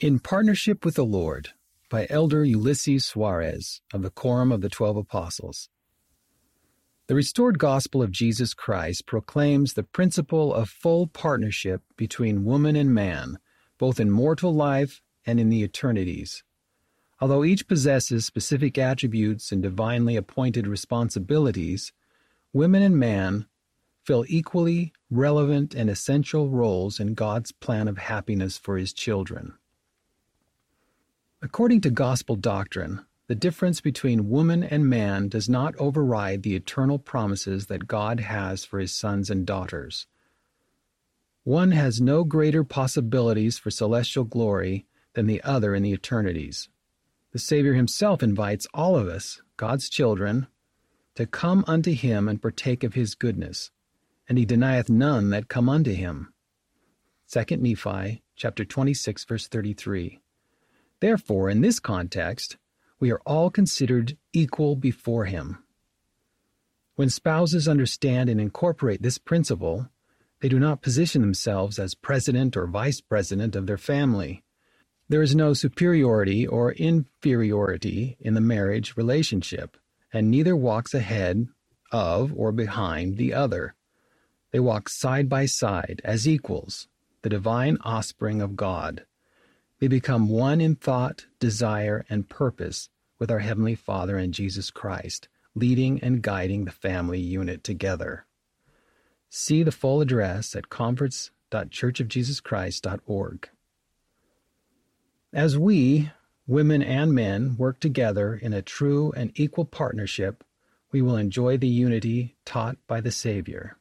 In Partnership with the Lord by Elder Ulisses Soares of the Quorum of the Twelve Apostles. The restored gospel of Jesus Christ proclaims the principle of full partnership between woman and man, both in mortal life and in the eternities. Although each possesses specific attributes and divinely appointed responsibilities, women and man fill equally relevant and essential roles in God's plan of happiness for his children. According to gospel doctrine, the difference between woman and man does not override the eternal promises that God has for his sons and daughters. One has no greater possibilities for celestial glory than the other in the eternities. The Savior himself invites all of us, God's children, to come unto him and partake of his goodness, and he denieth none that come unto him. 2 Nephi chapter 26 verse 33. Therefore, in this context, we are all considered equal before Him. When spouses understand and incorporate this principle, they do not position themselves as president or vice president of their family. There is no superiority or inferiority in the marriage relationship, and neither walks ahead of or behind the other. They walk side by side as equals, the divine offspring of God. We become one in thought, desire, and purpose with our Heavenly Father and Jesus Christ, leading and guiding the family unit together. See the full address at conference.churchofjesuschrist.org. As we, women and men, work together in a true and equal partnership, we will enjoy the unity taught by the Savior.